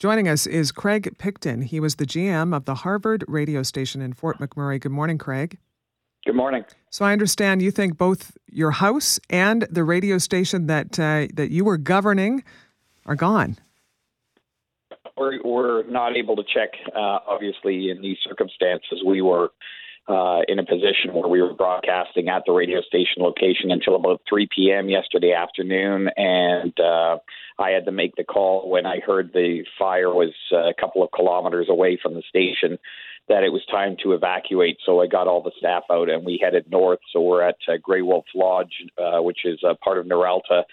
Joining us is Craig Picton. He was the GM of the Harvard radio station in Fort McMurray. Good morning, Craig. Good morning. So I understand you think both your house and the radio station that uh, that you were governing are gone. We're, we're not able to check, uh, obviously, in these circumstances. We were uh, in a position where we were broadcasting at the radio station location until about 3 p.m. yesterday afternoon, and uh, I had to make the call when I heard the fire was uh, a couple of kilometers away from the station that it was time to evacuate. So I got all the staff out and we headed north. So we're at uh, Grey Wolf Lodge, uh, which is a part of Noralta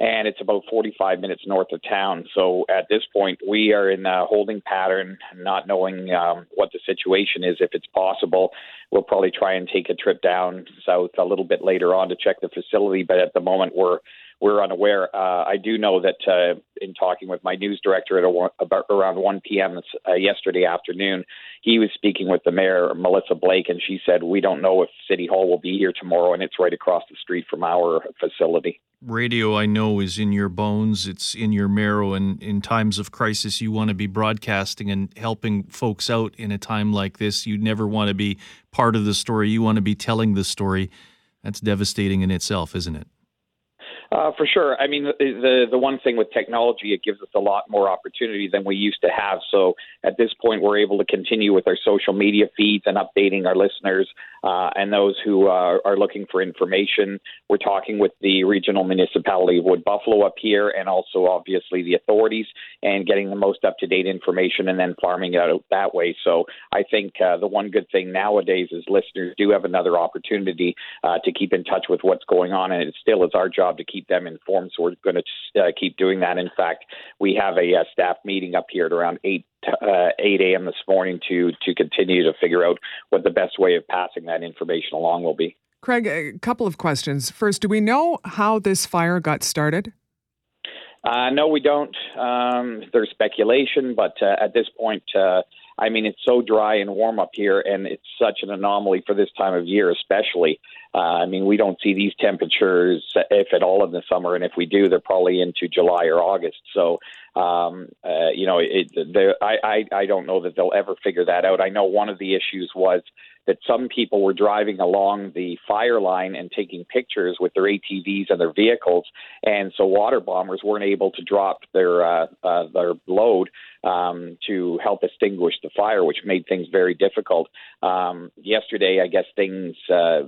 and it's about 45 minutes north of town. So at this point, we are in a holding pattern, not knowing um, what the situation is. If it's possible, we'll probably try and take a trip down south a little bit later on to check the facility. But at the moment, we're we're unaware. Uh, I do know that uh, in talking with my news director at a, about around 1 p.m. Uh, yesterday afternoon, he was speaking with the mayor, Melissa Blake, and she said, We don't know if City Hall will be here tomorrow, and it's right across the street from our facility. Radio, I know, is in your bones, it's in your marrow, and in times of crisis, you want to be broadcasting and helping folks out in a time like this. You never want to be part of the story, you want to be telling the story. That's devastating in itself, isn't it? Uh, for sure. I mean, the, the the one thing with technology, it gives us a lot more opportunity than we used to have. So at this point, we're able to continue with our social media feeds and updating our listeners uh, and those who uh, are looking for information. We're talking with the regional municipality of Wood Buffalo up here, and also obviously the authorities, and getting the most up to date information, and then farming it out that way. So I think uh, the one good thing nowadays is listeners do have another opportunity uh, to keep in touch with what's going on, and it still is our job to keep keep them informed. So we're going to uh, keep doing that. In fact, we have a, uh, staff meeting up here at around eight uh, 8 a.m. this morning to to continue to figure out what the best way of passing that information along will be. Craig, a couple of questions. First, do we know how this fire got started? Uh, no, we don't. Um, there's speculation, but uh, at this point, uh, I mean, it's so dry and warm up here, and it's such an anomaly for this time of year, especially. Uh, I mean, we don't see these temperatures, if at all, in the summer, and if we do, they're probably into July or August. So, um, uh, you know, it, I, I, I don't know that they'll ever figure that out. I know one of the issues was that some people were driving along the fire line and taking pictures with their ATVs and their vehicles, and so water bombers weren't able to drop their uh, uh, their load um, to help extinguish the fire, which made things very difficult. Um, yesterday, I guess things uh,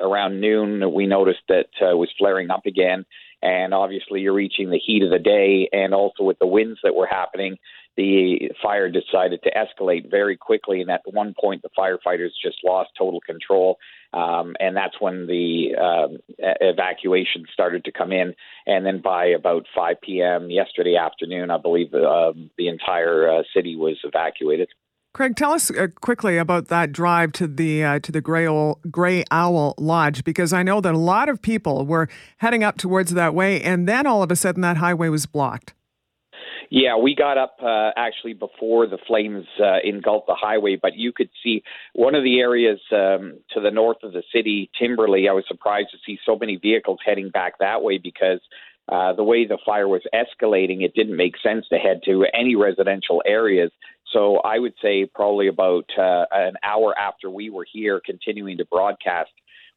around noon we noticed that uh, was flaring up again, and obviously you're reaching the heat of the day, and also with the winds that were happening, the fire decided to escalate very quickly. And at one point, the firefighters just lost total control. Um, and that's when the um, evacuation started to come in. And then by about 5 p.m. yesterday afternoon, I believe uh, the entire uh, city was evacuated. Craig, tell us uh, quickly about that drive to the uh, to the Gray Owl, Grey Owl Lodge, because I know that a lot of people were heading up towards that way, and then all of a sudden that highway was blocked. Yeah, we got up uh, actually before the flames uh, engulfed the highway, but you could see one of the areas um, to the north of the city, Timberlea. I was surprised to see so many vehicles heading back that way because uh, the way the fire was escalating, it didn't make sense to head to any residential areas. So I would say probably about uh, an hour after we were here continuing to broadcast,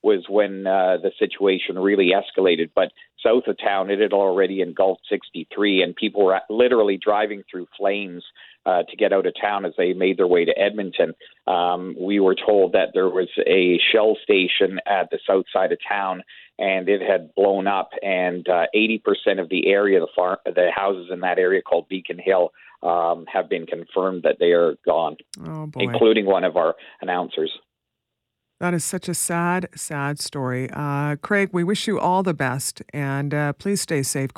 was when uh, the situation really escalated. But south of town, it had already engulfed 63, and people were literally driving through flames uh, to get out of town as they made their way to Edmonton. Um, we were told that there was a shell station at the south side of town, and it had blown up, and uh, 80% of the area, the, far- the houses in that area called Beacon Hill, um, have been confirmed that they are gone, oh, including one of our announcers. That is such a sad, sad story. Uh, Craig, we wish you all the best and uh, please stay safe.